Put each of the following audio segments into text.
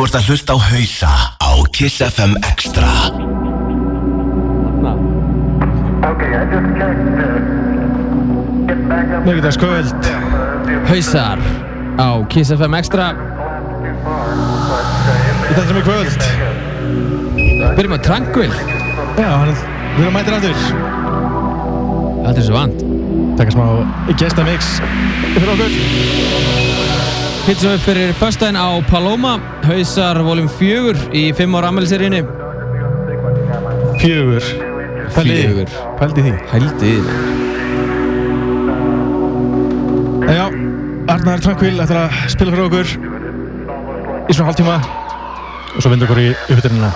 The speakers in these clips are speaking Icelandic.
Þú ert að hlusta á hausa á Kiss FM Extra. Mikilvægskvöld Hausar á Kiss FM Extra. Í þessum í kvöld. Byrjum á Tranquil. Já, hann, við erum mætir aftur. Þetta er svo vant. Takk smá gestamix fyrir okkur Hittum upp fyrir förstæðin á Paloma Hausar volum fjögur í fimm ára ammæliseríunni Fjögur. Pældi. Fjögur. Pældi því. Hældi í því. En já, Arnar Tranquil ætlar að spila fyrir okkur í svona hálftíma. Og svo vindur okkur í uppbytunina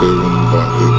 on my head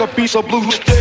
like a piece of blue.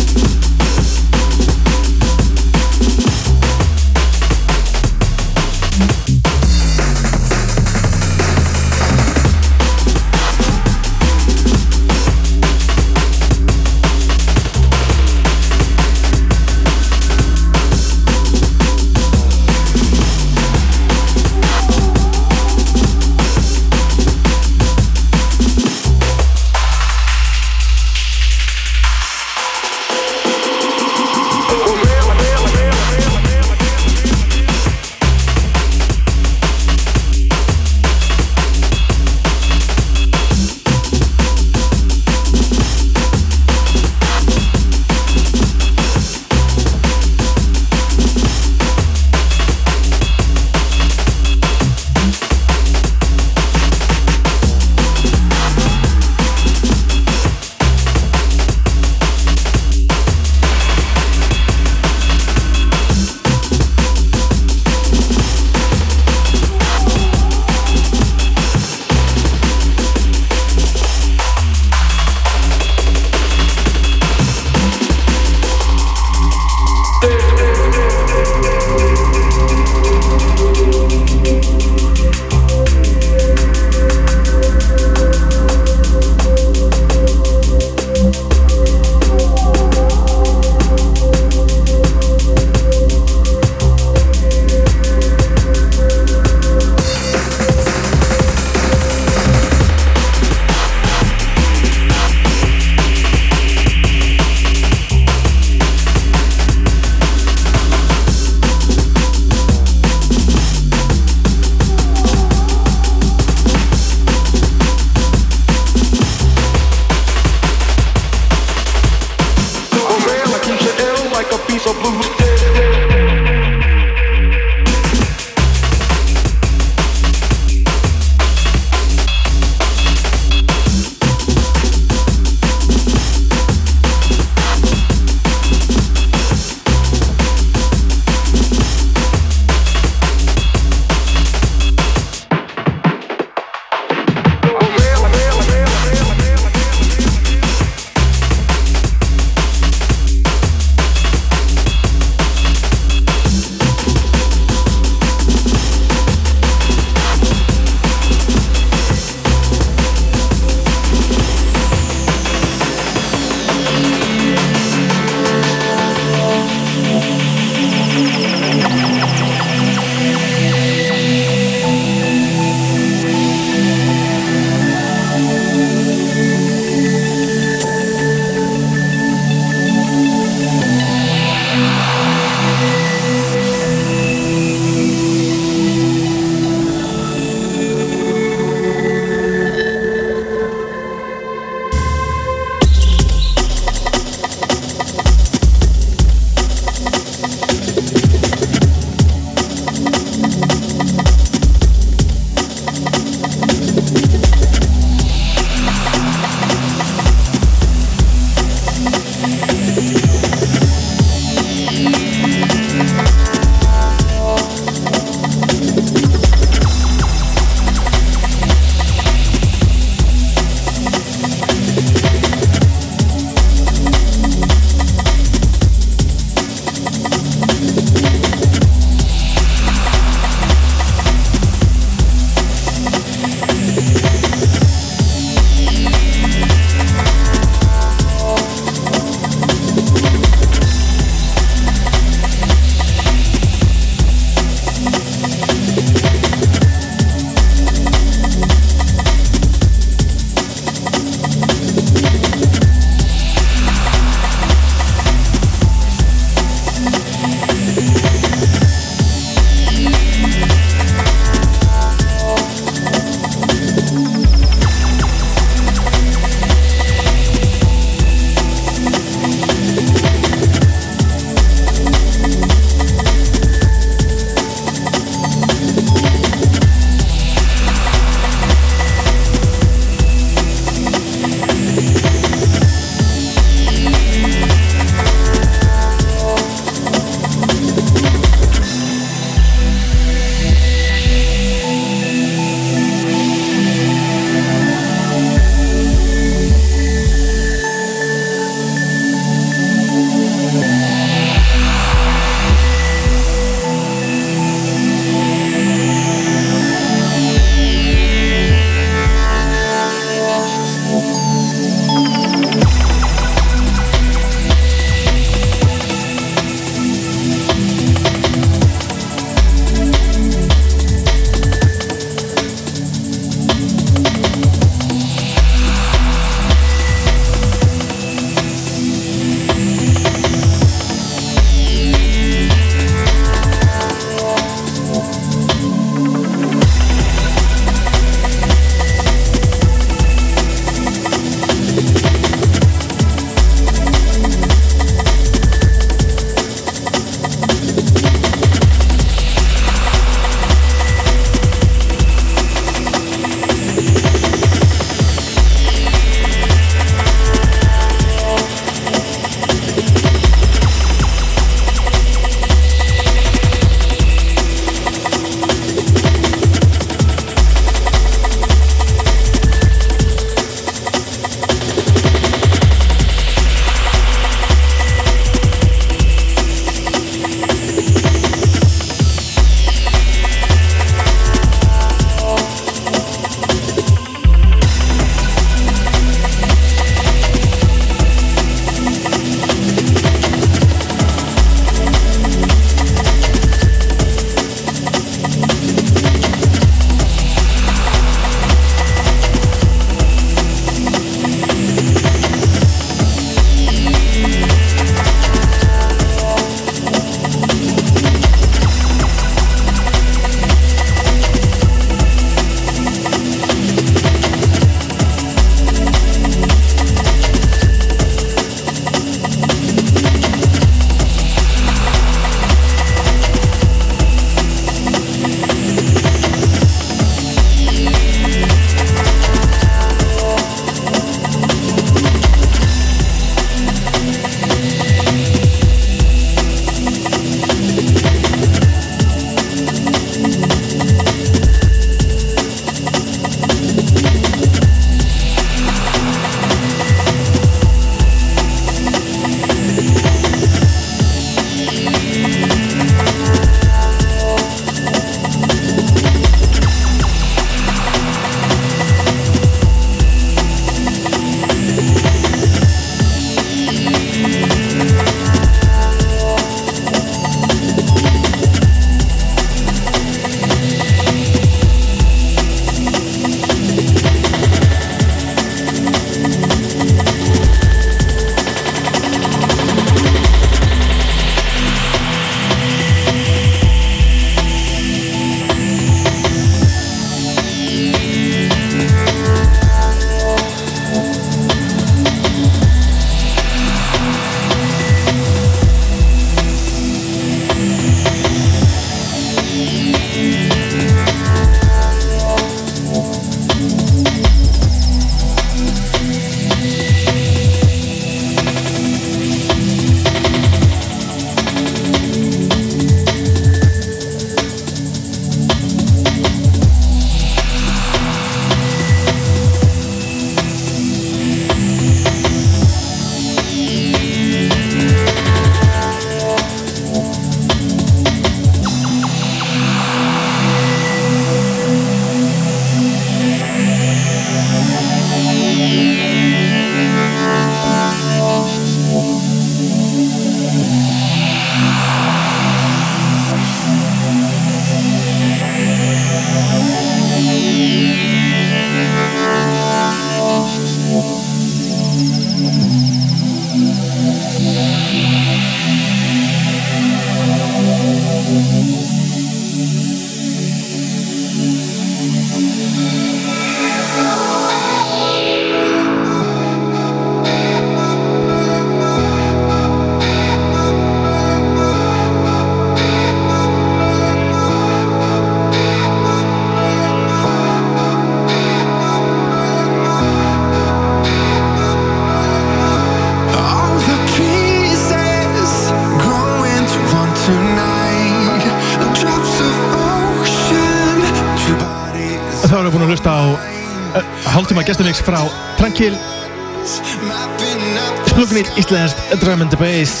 Íslenskt Drum and Bass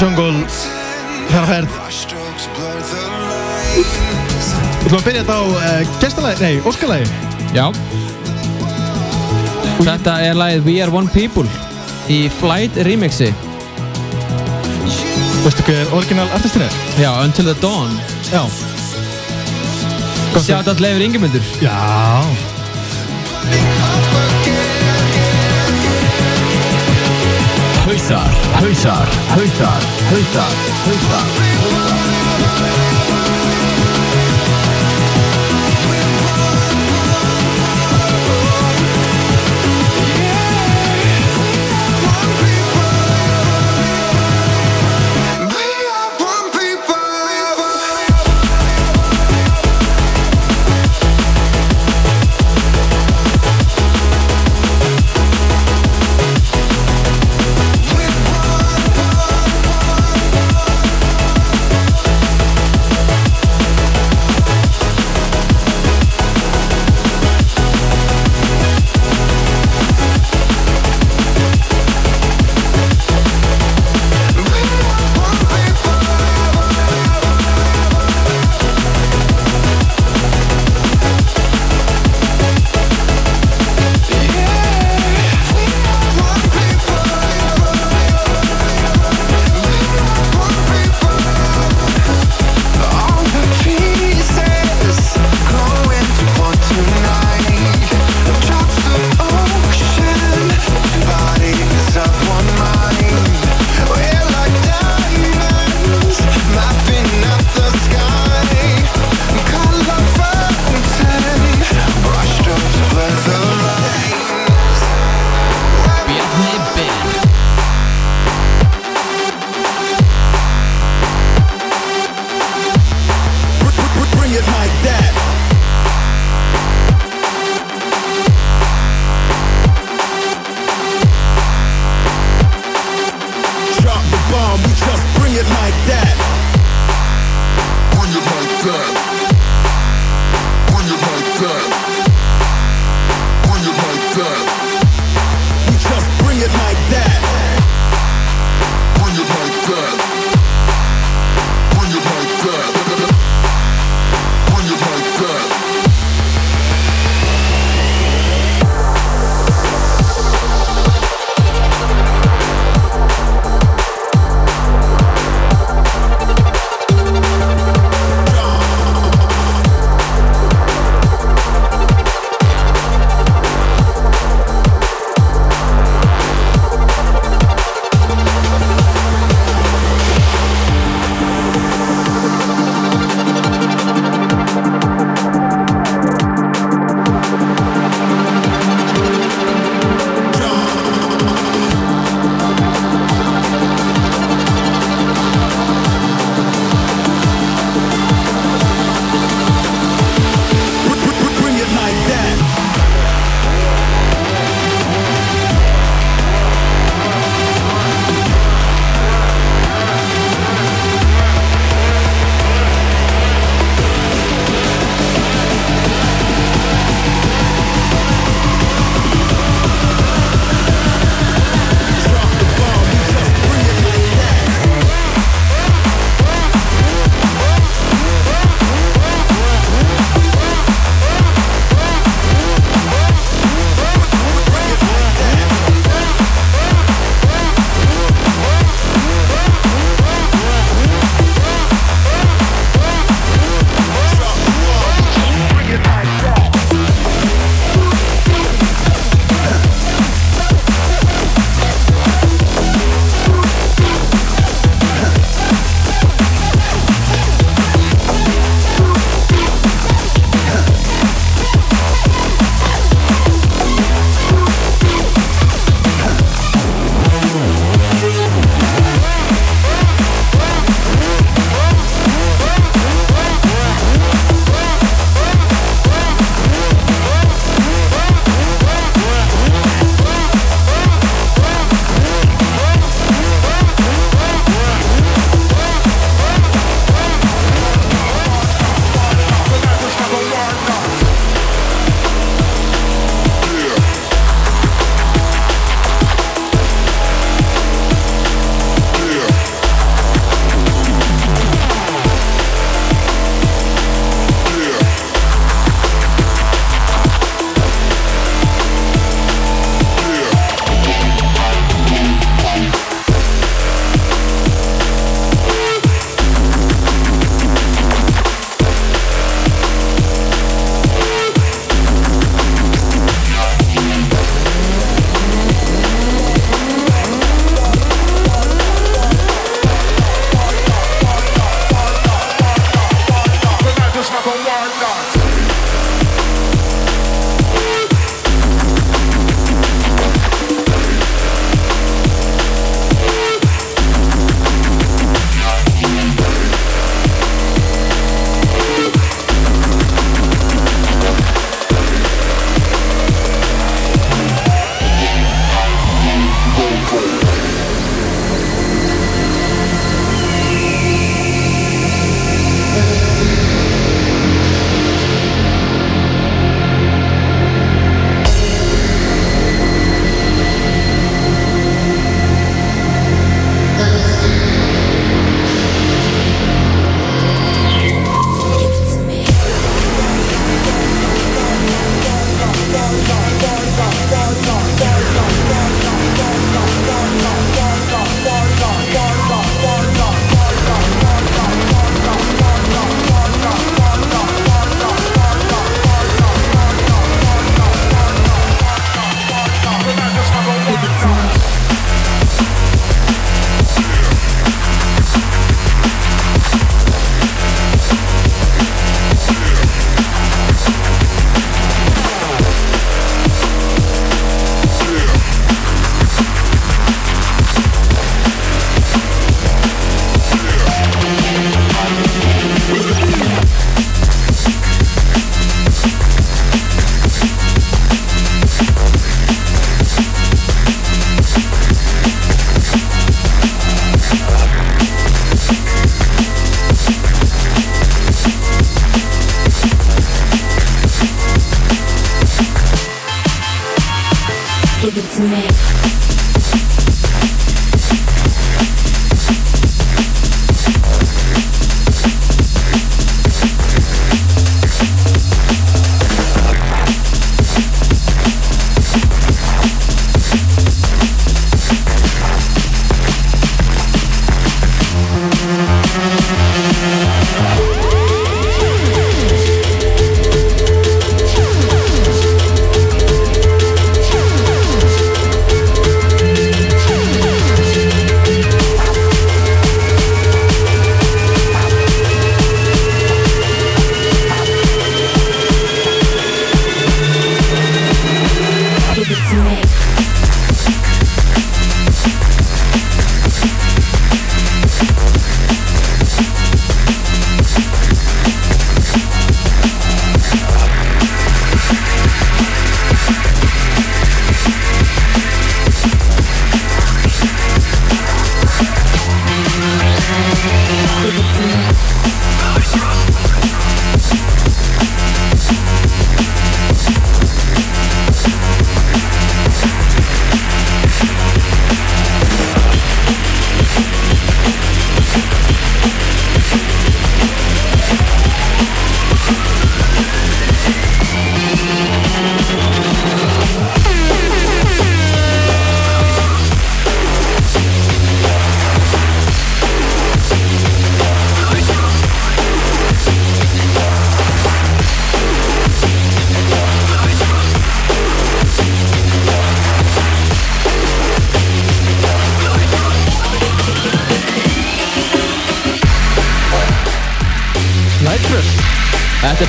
Jungle þar að ferð Við ætlum að byrja þetta á uh, gestalagi, nei, óskalagi Já. Þetta er lagið We Are One People í Flight remixi. Veistu hver orginal artistin er? Já, Until the Dawn. Já Sjátt all Leifur Ingemyndur. Já Hausar, hausar, hausar, hausar, hausar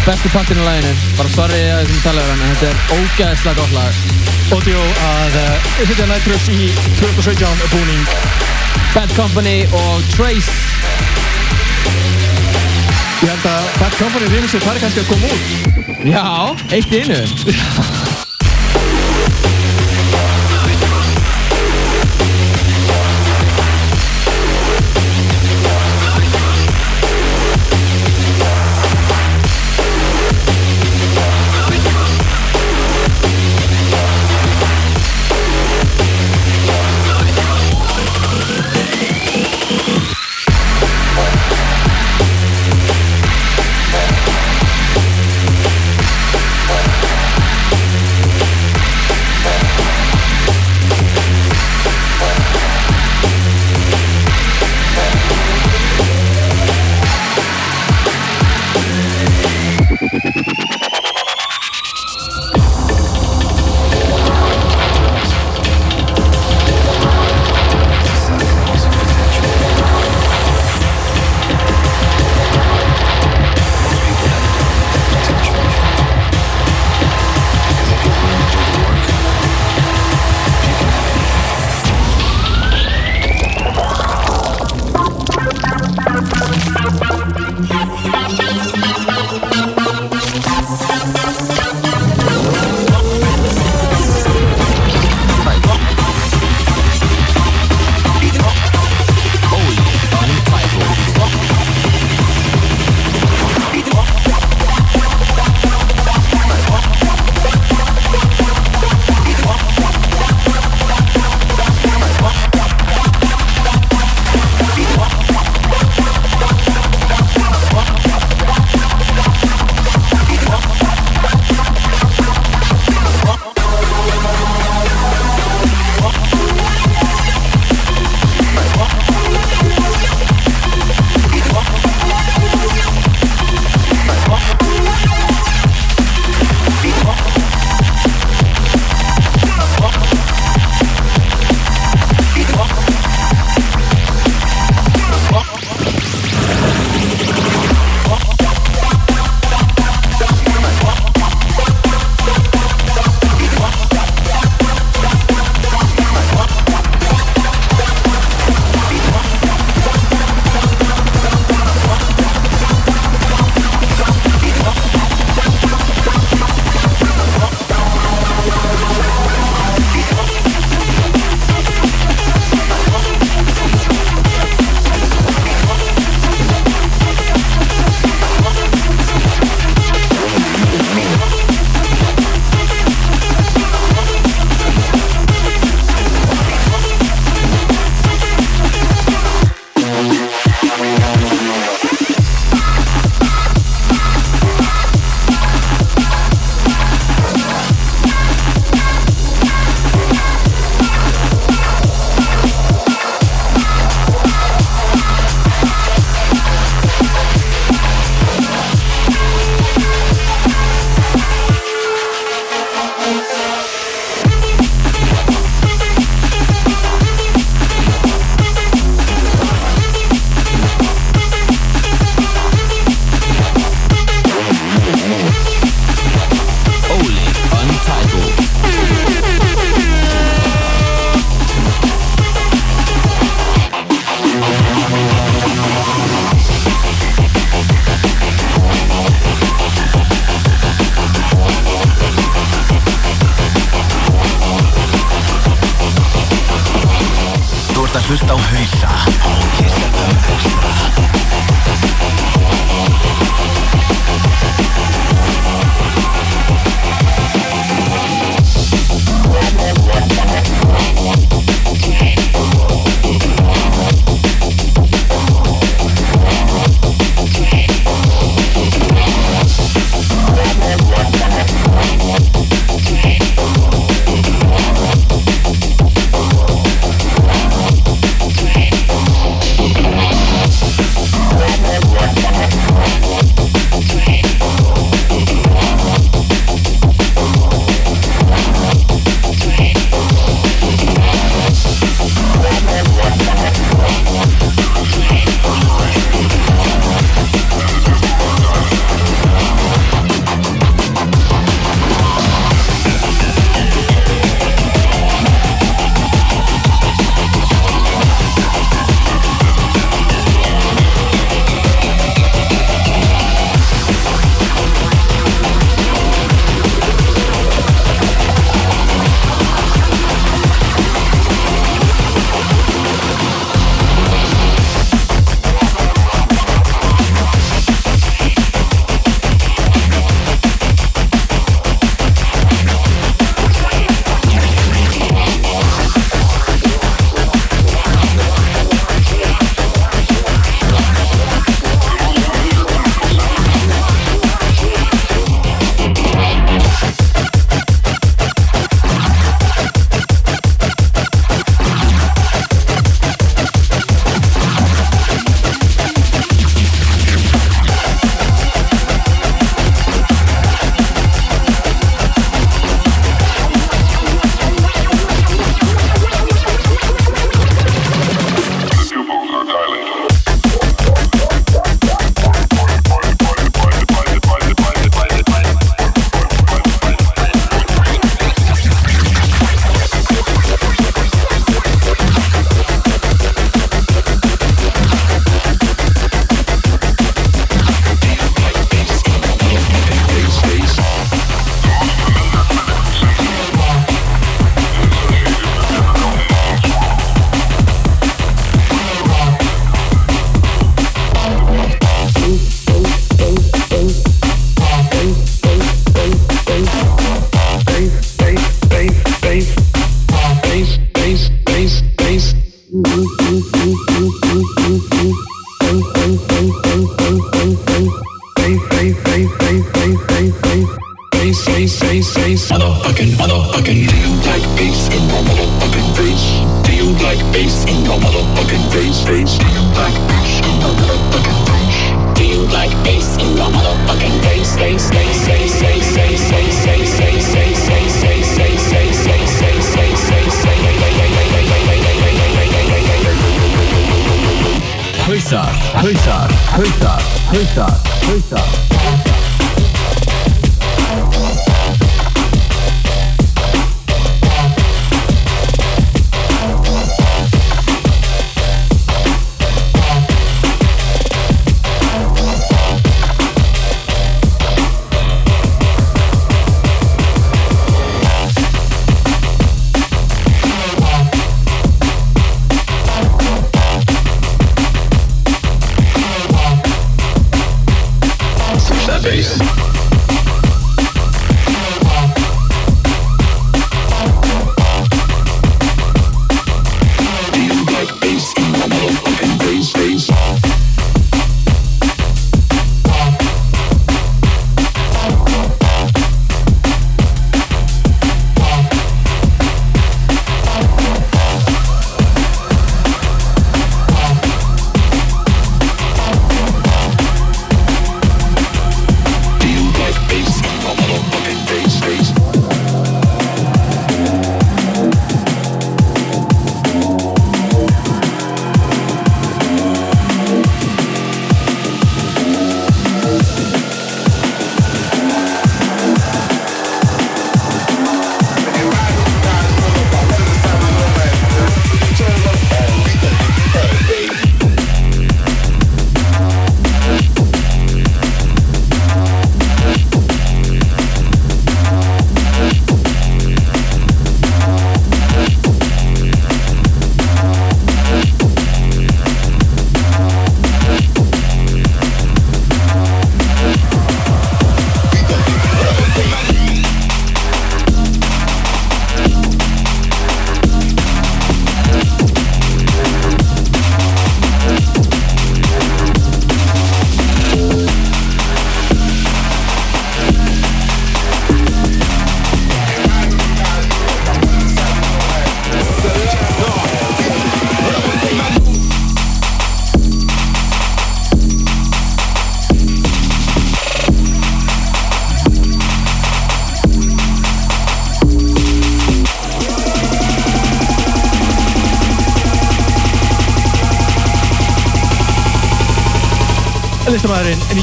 Þetta er besti partinn í læginu. Bara sorry að þessum talaður hann, en þetta er ógæðslega gott lag. Audio að uh, setja Nitrous í 2017 búning Bad Company og Trace. Ég held að Bad Company remixið fari kannski að koma út Já, eitt í einu.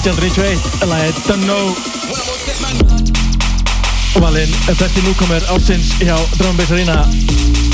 1991 lagið Don't Know. Og valinn besti núkomer ársins hjá Drum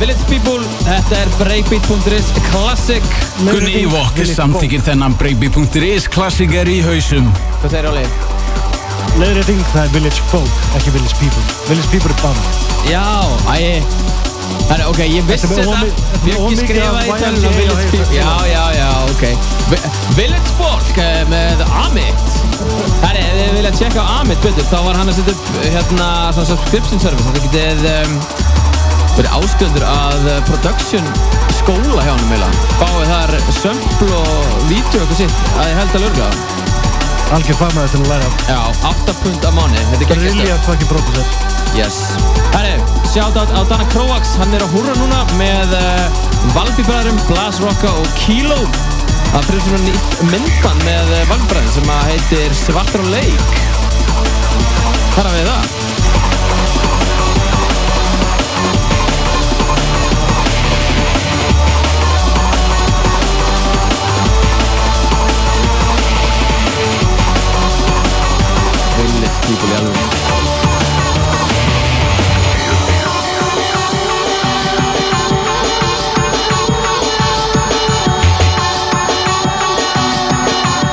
Village People. Þetta er breakbeat.is Classic. Gunni Ívokk samþykir þennan breakbeat.is klassiker í hausum. Hvað segir Óli? Leiðrétting, það er Village Folk, ekki Village People. Village People er band. Já, æ Það er ok, ég vissi Þetta er er Ég of ekki mikið skrifa af í tölun YMCA Village og People. Já, já, já, ok. Vi- Village Folk eh, með Amit. Það er, ef þið vilja tjekka á Amit betur þá var hann að setja upp hérna svona subscription service. Það getið um, verið ásköndur að eh, production skóla hjá hann meila Fáið þar sömpl og vídeo eitthvað sitt að ég held að lörgla Algjör fagmaður til að læra. Já, 8 pund á mánu Þetta er geggjast Brilliant fucking producer. Yes. Herri, shoutout á Dana Kroax Hann er á húrra núna með uh, Valbybræðurum, Blas Rocka og Kilo. Það fyrir svona nýtt myndan með uh, Valbybræðin sem að heitir Svartur á leik. Hvað er við það? People í alveg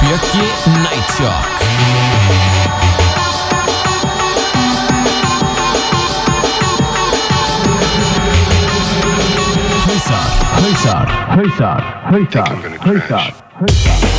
Bjöggi Nightshock Hausar, hausar, hausar, hausar, hausar think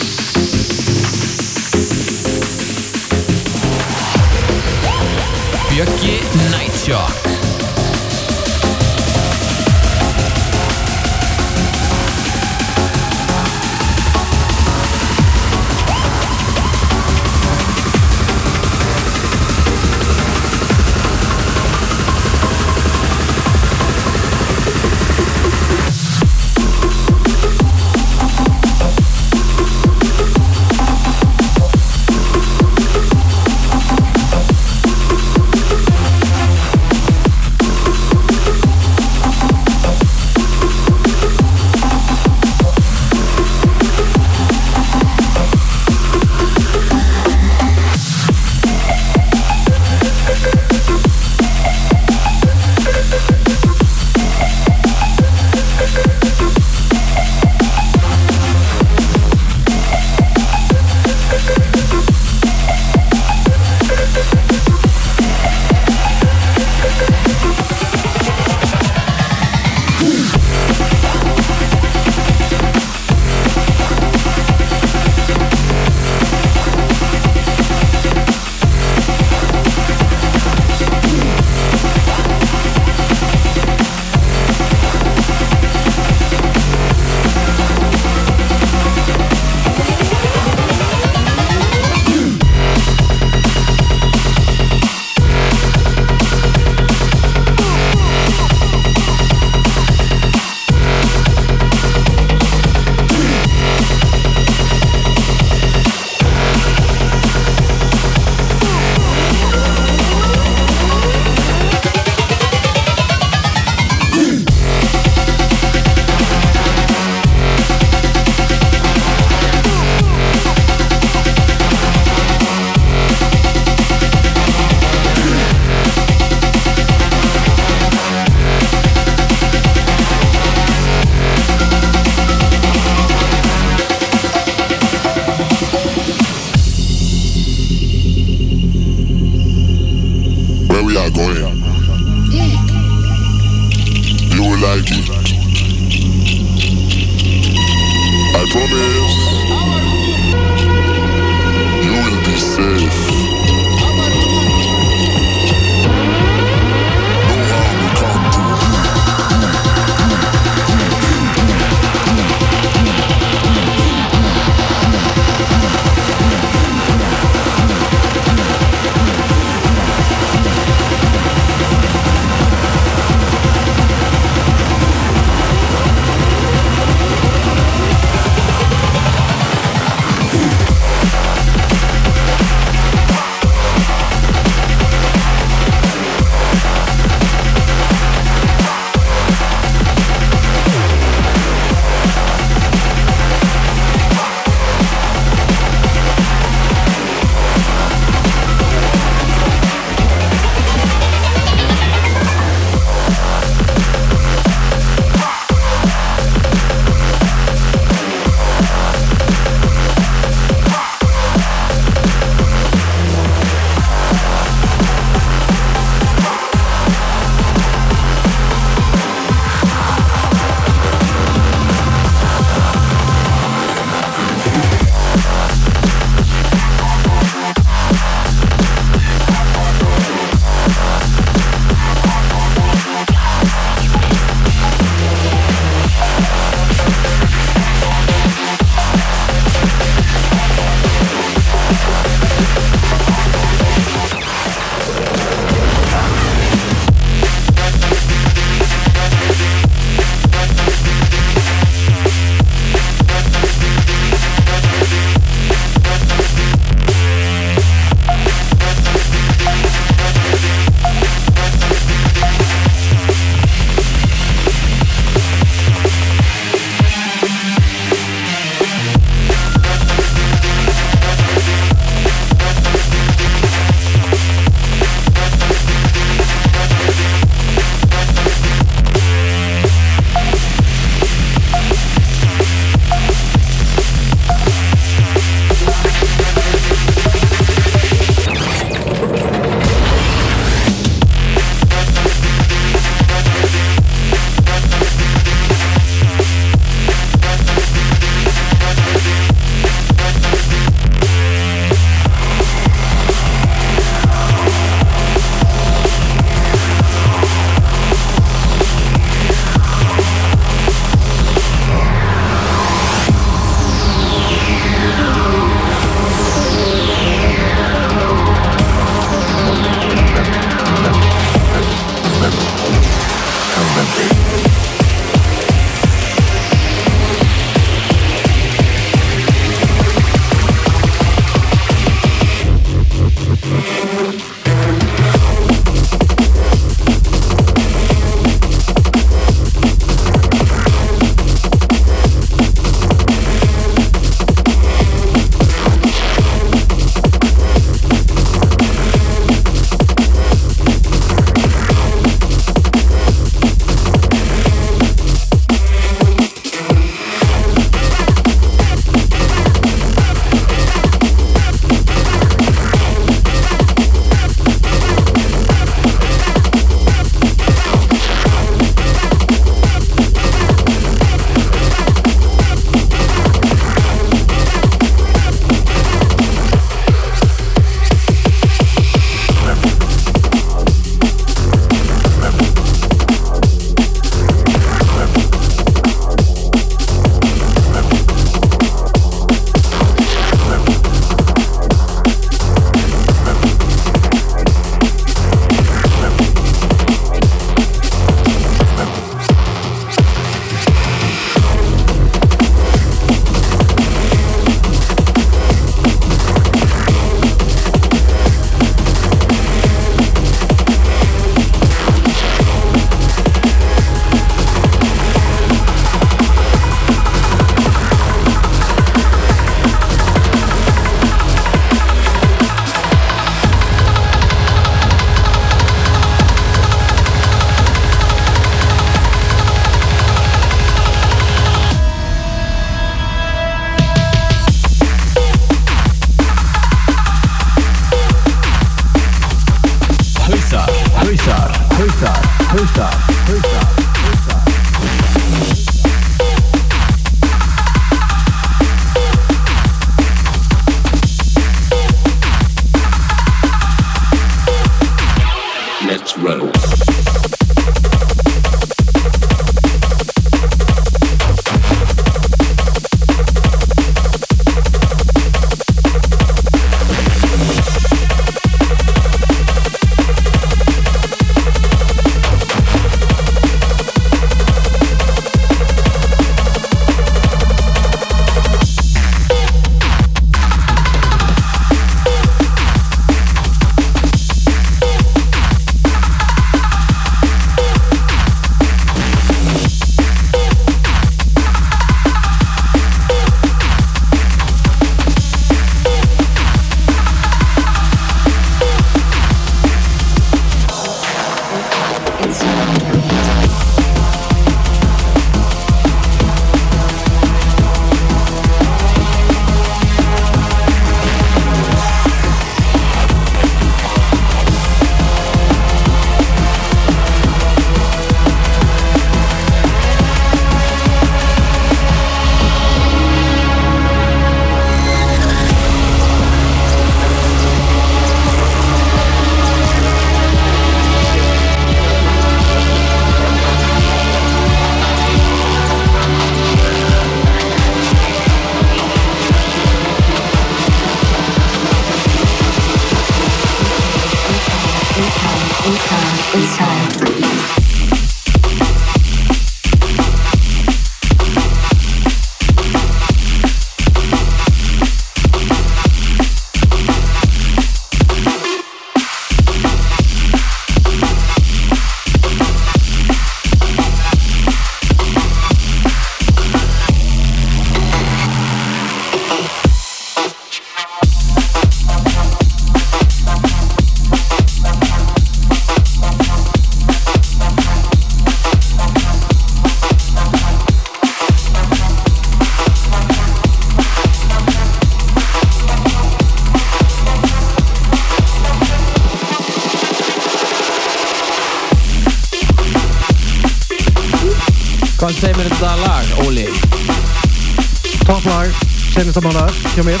Topplag, senasta mánuðar hjá mér.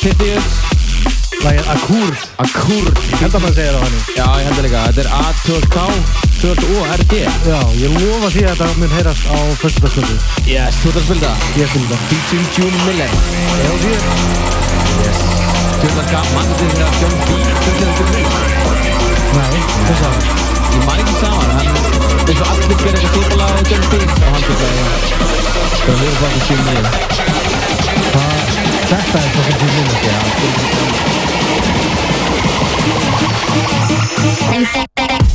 Pythius Lagið Akkúrd. Akkúrd. Held að maður segja það hann Já, ég held að líka. Þetta er A2K 2O-R-D Já, ég lofa því að þetta mun heyrast á föstudagskvöldu Yes, að það Ég fylgja það Featuring June Miller Já, því Yes. Að Þetta er þegar John B. Er þetta Nei, þess að Ég man ekki saman Hann eins og allir gerir eitthvað svipa lag og John B. Og hann að Það verður bara ekki June Miller Þetta er svo sem því minna Riot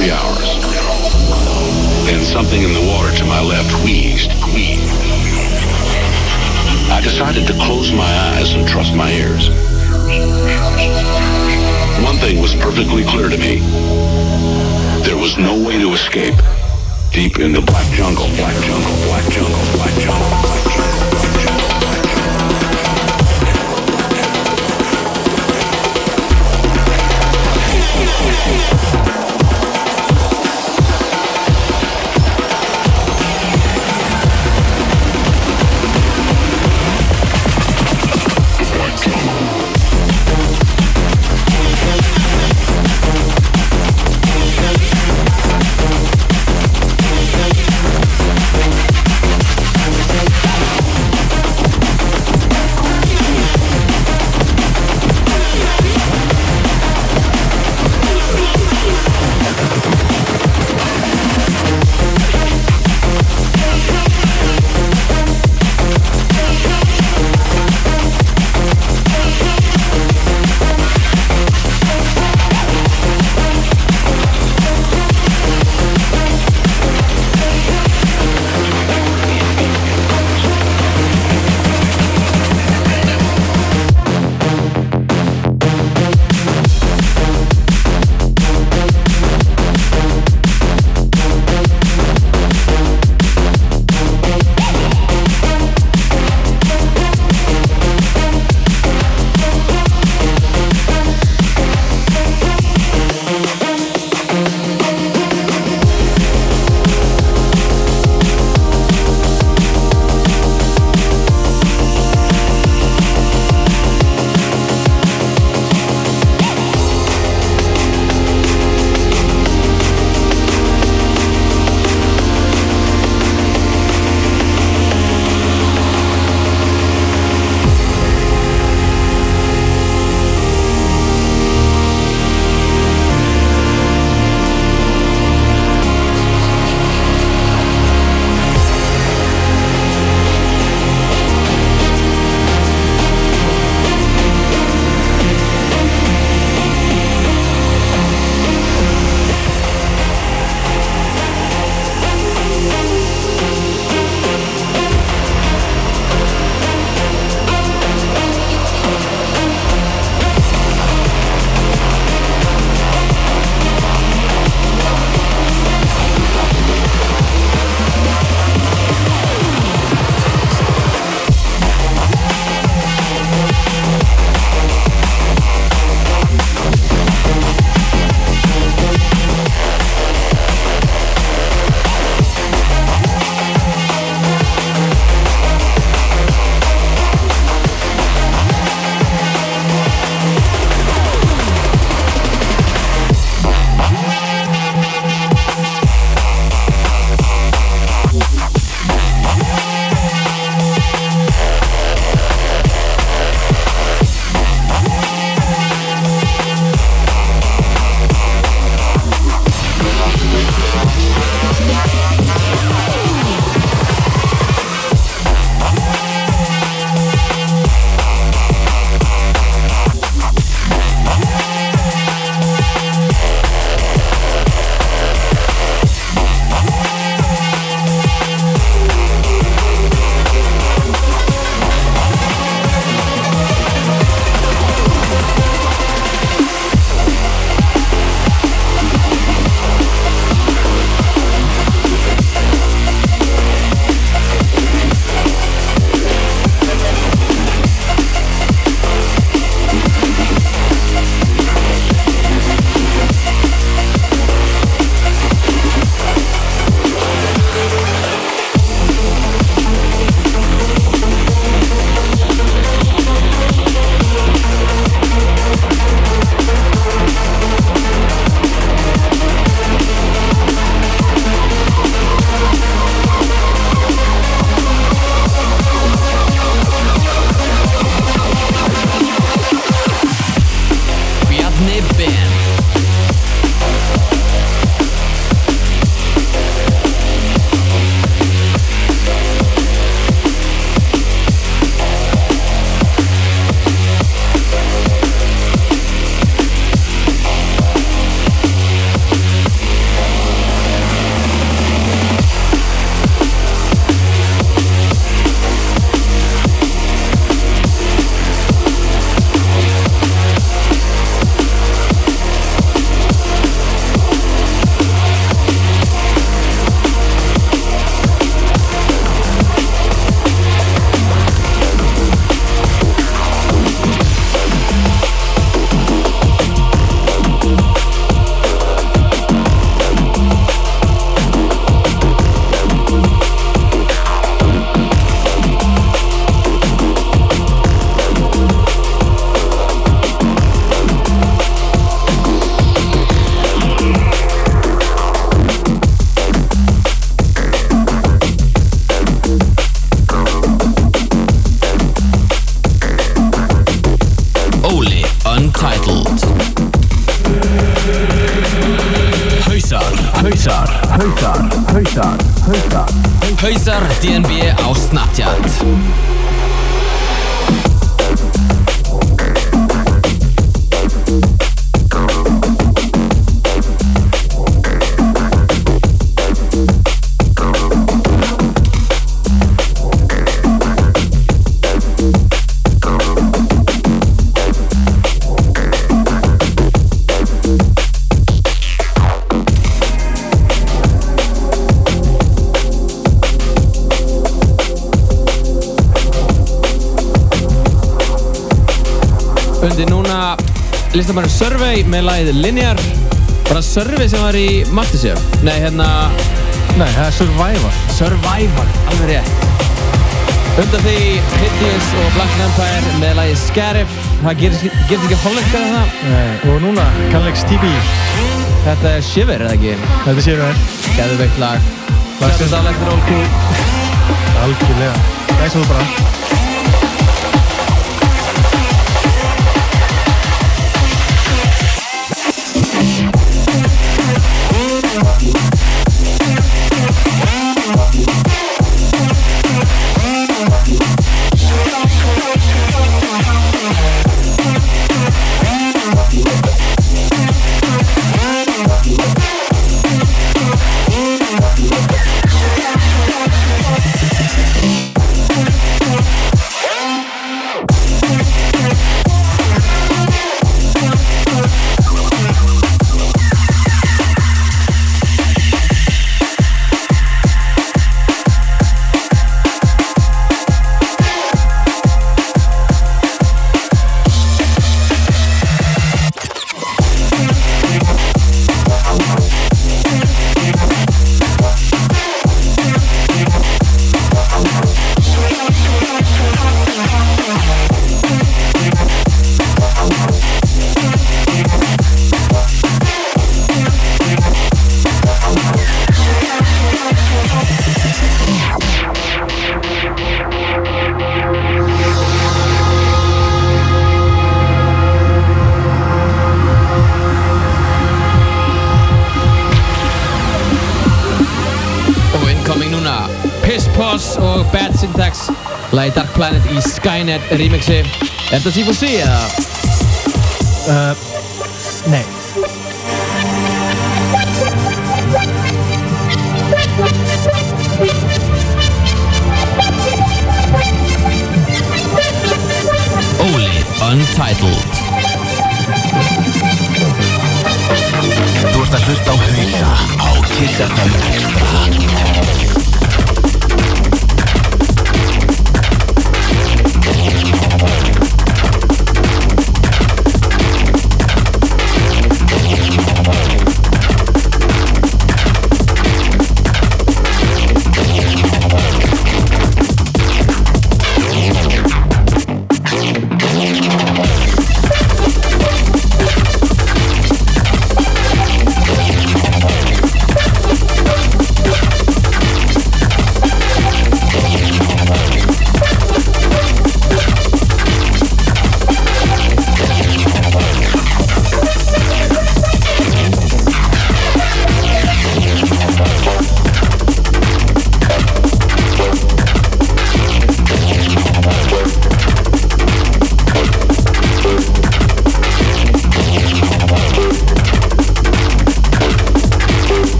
three hours. Then something in the water to my left wheezed, wheezed. I decided to close my eyes and trust my ears. One thing was perfectly clear to me. There was no way to escape. Deep in the black jungle, black jungle, black jungle, black jungle, black jungle. Listamærin Survey með lagið Linear Bara Survey sem var í Mattisjö Nei, hérna Nei, það er Survivor. Survivor, alveg rétt Undan því Hideous og Black Vampire með lagið Scarif Það gerist ekki hollenskar en það Nei, og núna, Callex TV. Þetta er Shiver, eða ekki? Þetta séu þér. Gæðveikt lag Sjáum þetta eftir Old Crew Algjörlega. Gæsa Skynet remixi Er þetta C4C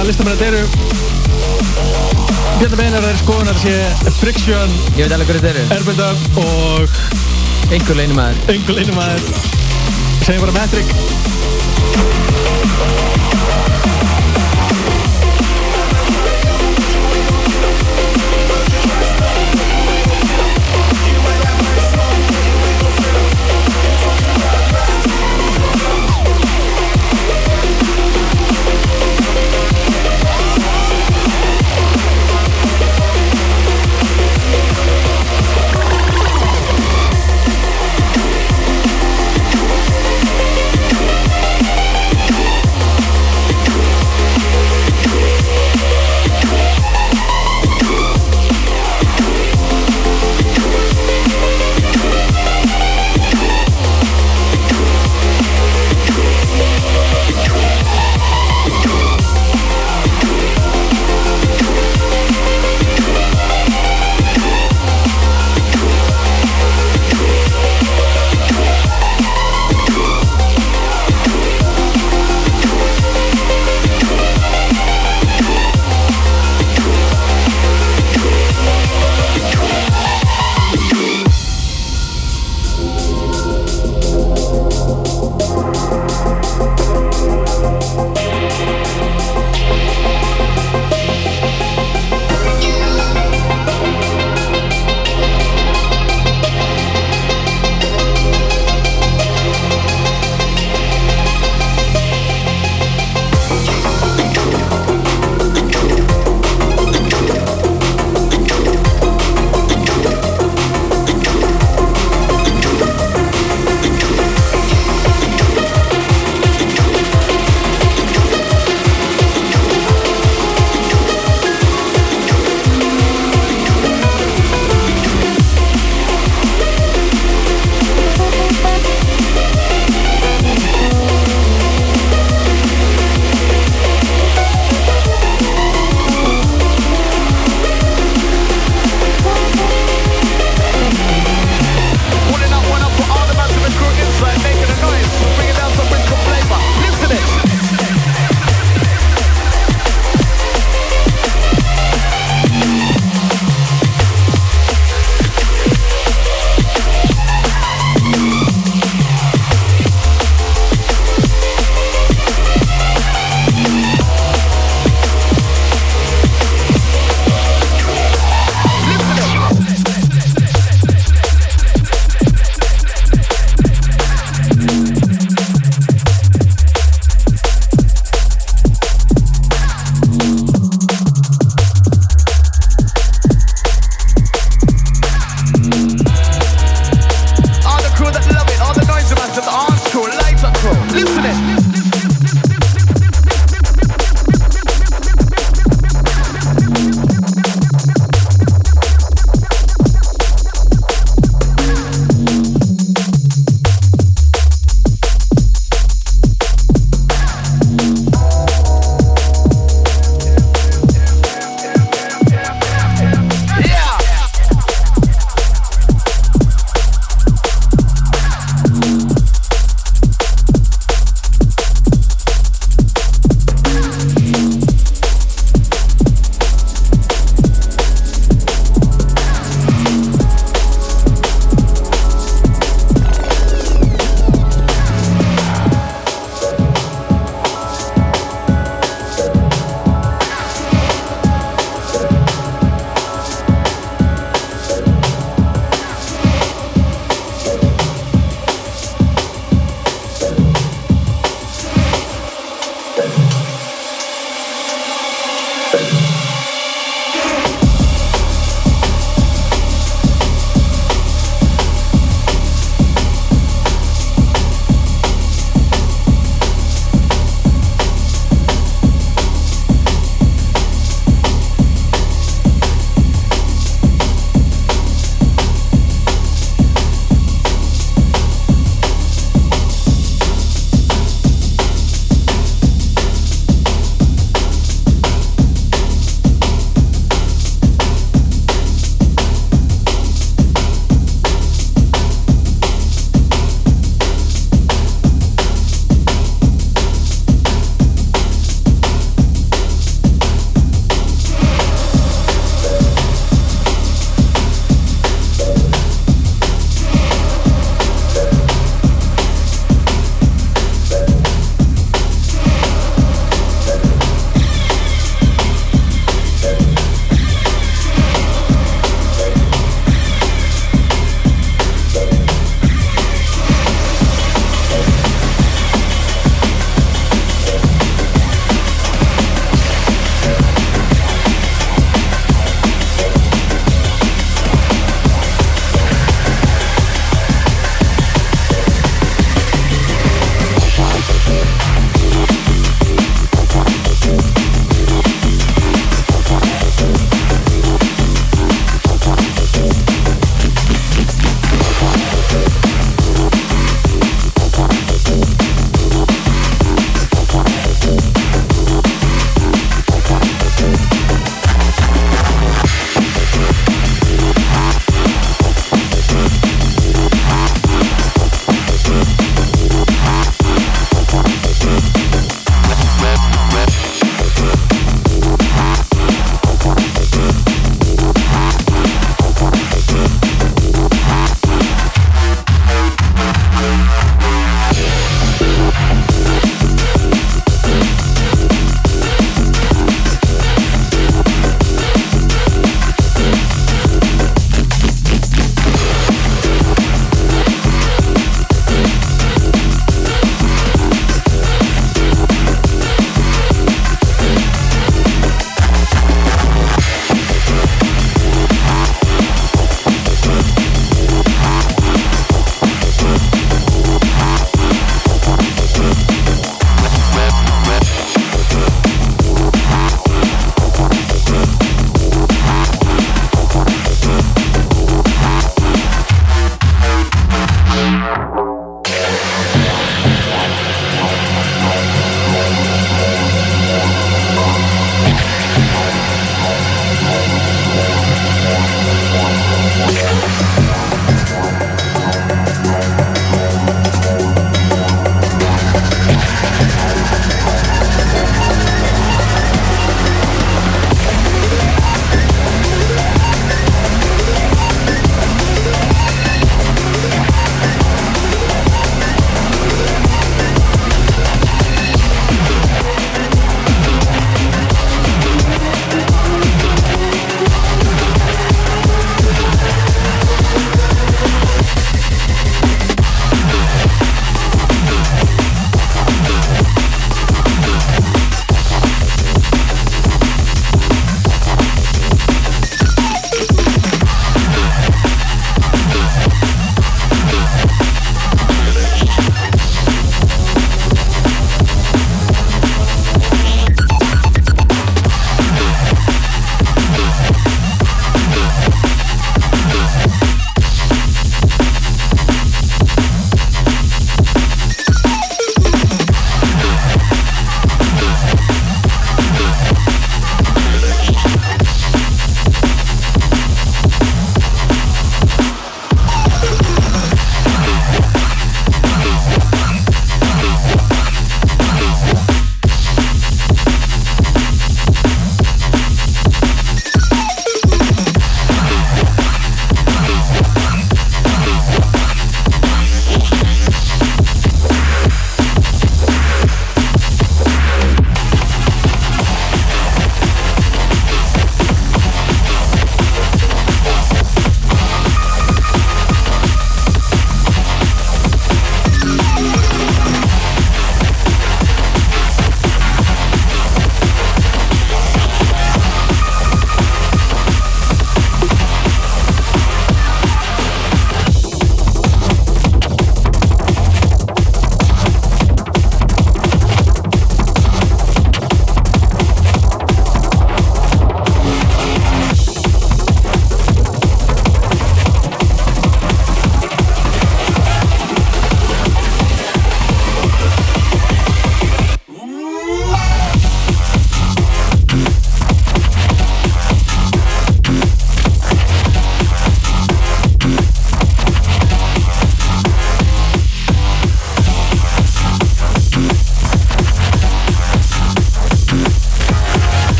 að listamennat eru. Bjarni Beinar er skoðunar sé Friksjön Ég veit alveg hverju þetta eru. Erbjörndöf og Engur leinumæður Engur leinumæður Segjum bara Metrik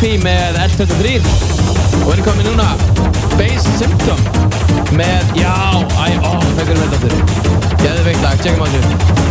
VIP með L23 Og við erum komið núna. Base Symptom Með, já, æ, ó, hvað erum við þetta fyrir? Geðveikt lag, tjekkum á þessu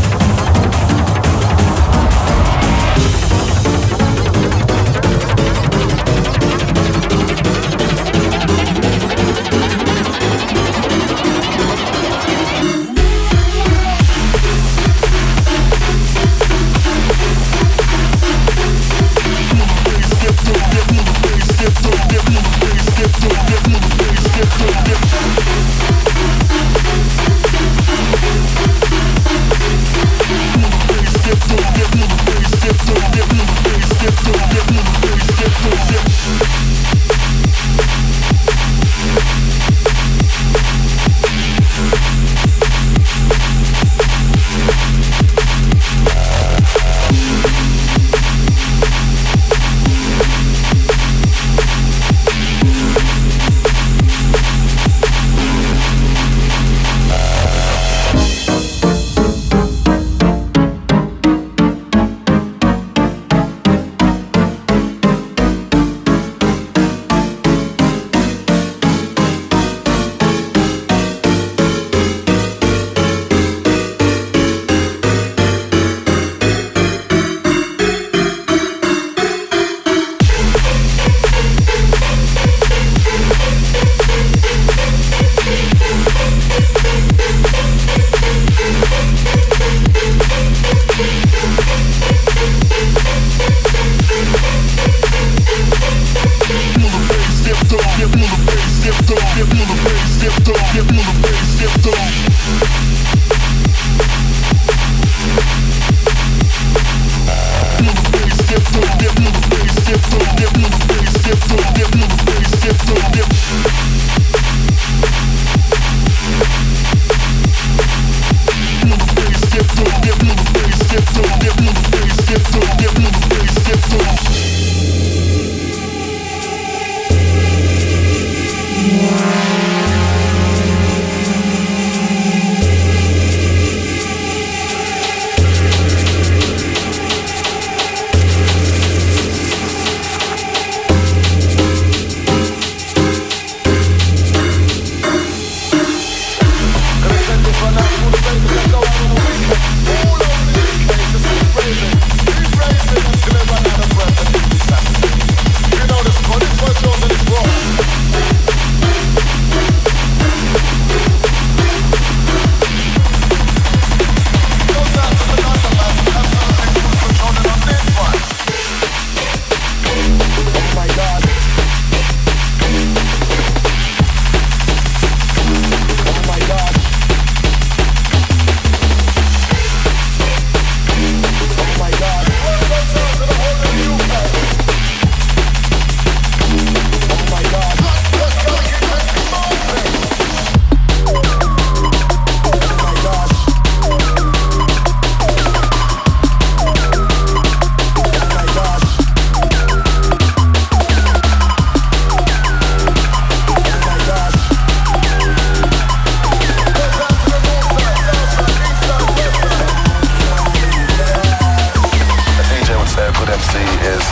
is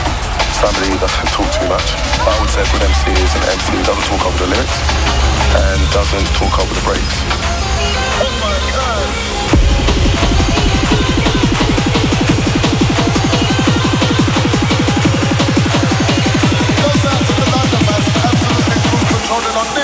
somebody who doesn't talk too much. I would say a good MC is an MC who doesn't talk over the lyrics and doesn't talk over the breaks. Thank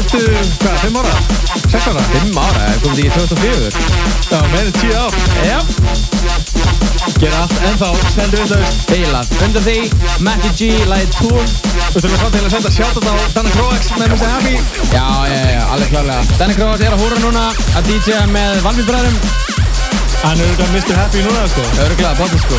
síðustu, hvað, 5 ára? 6 ára? 5 ára, komum því í 2004 Já, meðin 10 ár. Já. Ger allt, ennþá, stendur viðlaust Heilast, undan því, Matty G, Light Tour Þú þurfum að framtæla að senda sjátt á þá Danne Kroax með Mr. Happy. Já, já, já, alveg klárlega. Danne Kroax er að hóra núna að DJ-a með Valmíðbræðum Hann er auðvitað Mr. Happy núna, sko. Öruglega, bóttu, sko.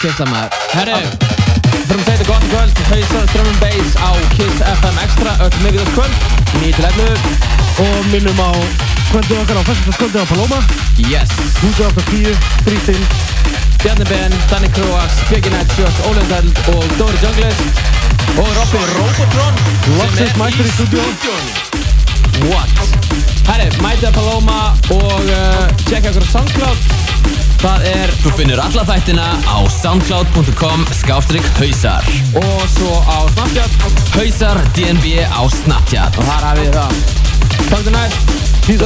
Keisla maður. Herru, fyrir að segja þetta gott kvöld. Drum and Bass á Kiss FM Extra. Öll miðvíðast kvöld 9-11 Og minnum á kvöldið okkar á festivalskvöldið á Paloma. Yes. 28.10, Þrýstil Bjarni Ben, Danny Kroas, Björgi Nætsjós, Ólendald og Dóri Junglist og Robin Robotron Loksins mættur í stúdíu What? Herri, mætið að Paloma og uh, checka okkur á Soundcloud Það er Þú finnur alla þættina á soundcloud.com skáftrík hausar. Og svo á Snapchat. Hausar DNB á Snapchat. Og þar hafið það. Takk til næst Peace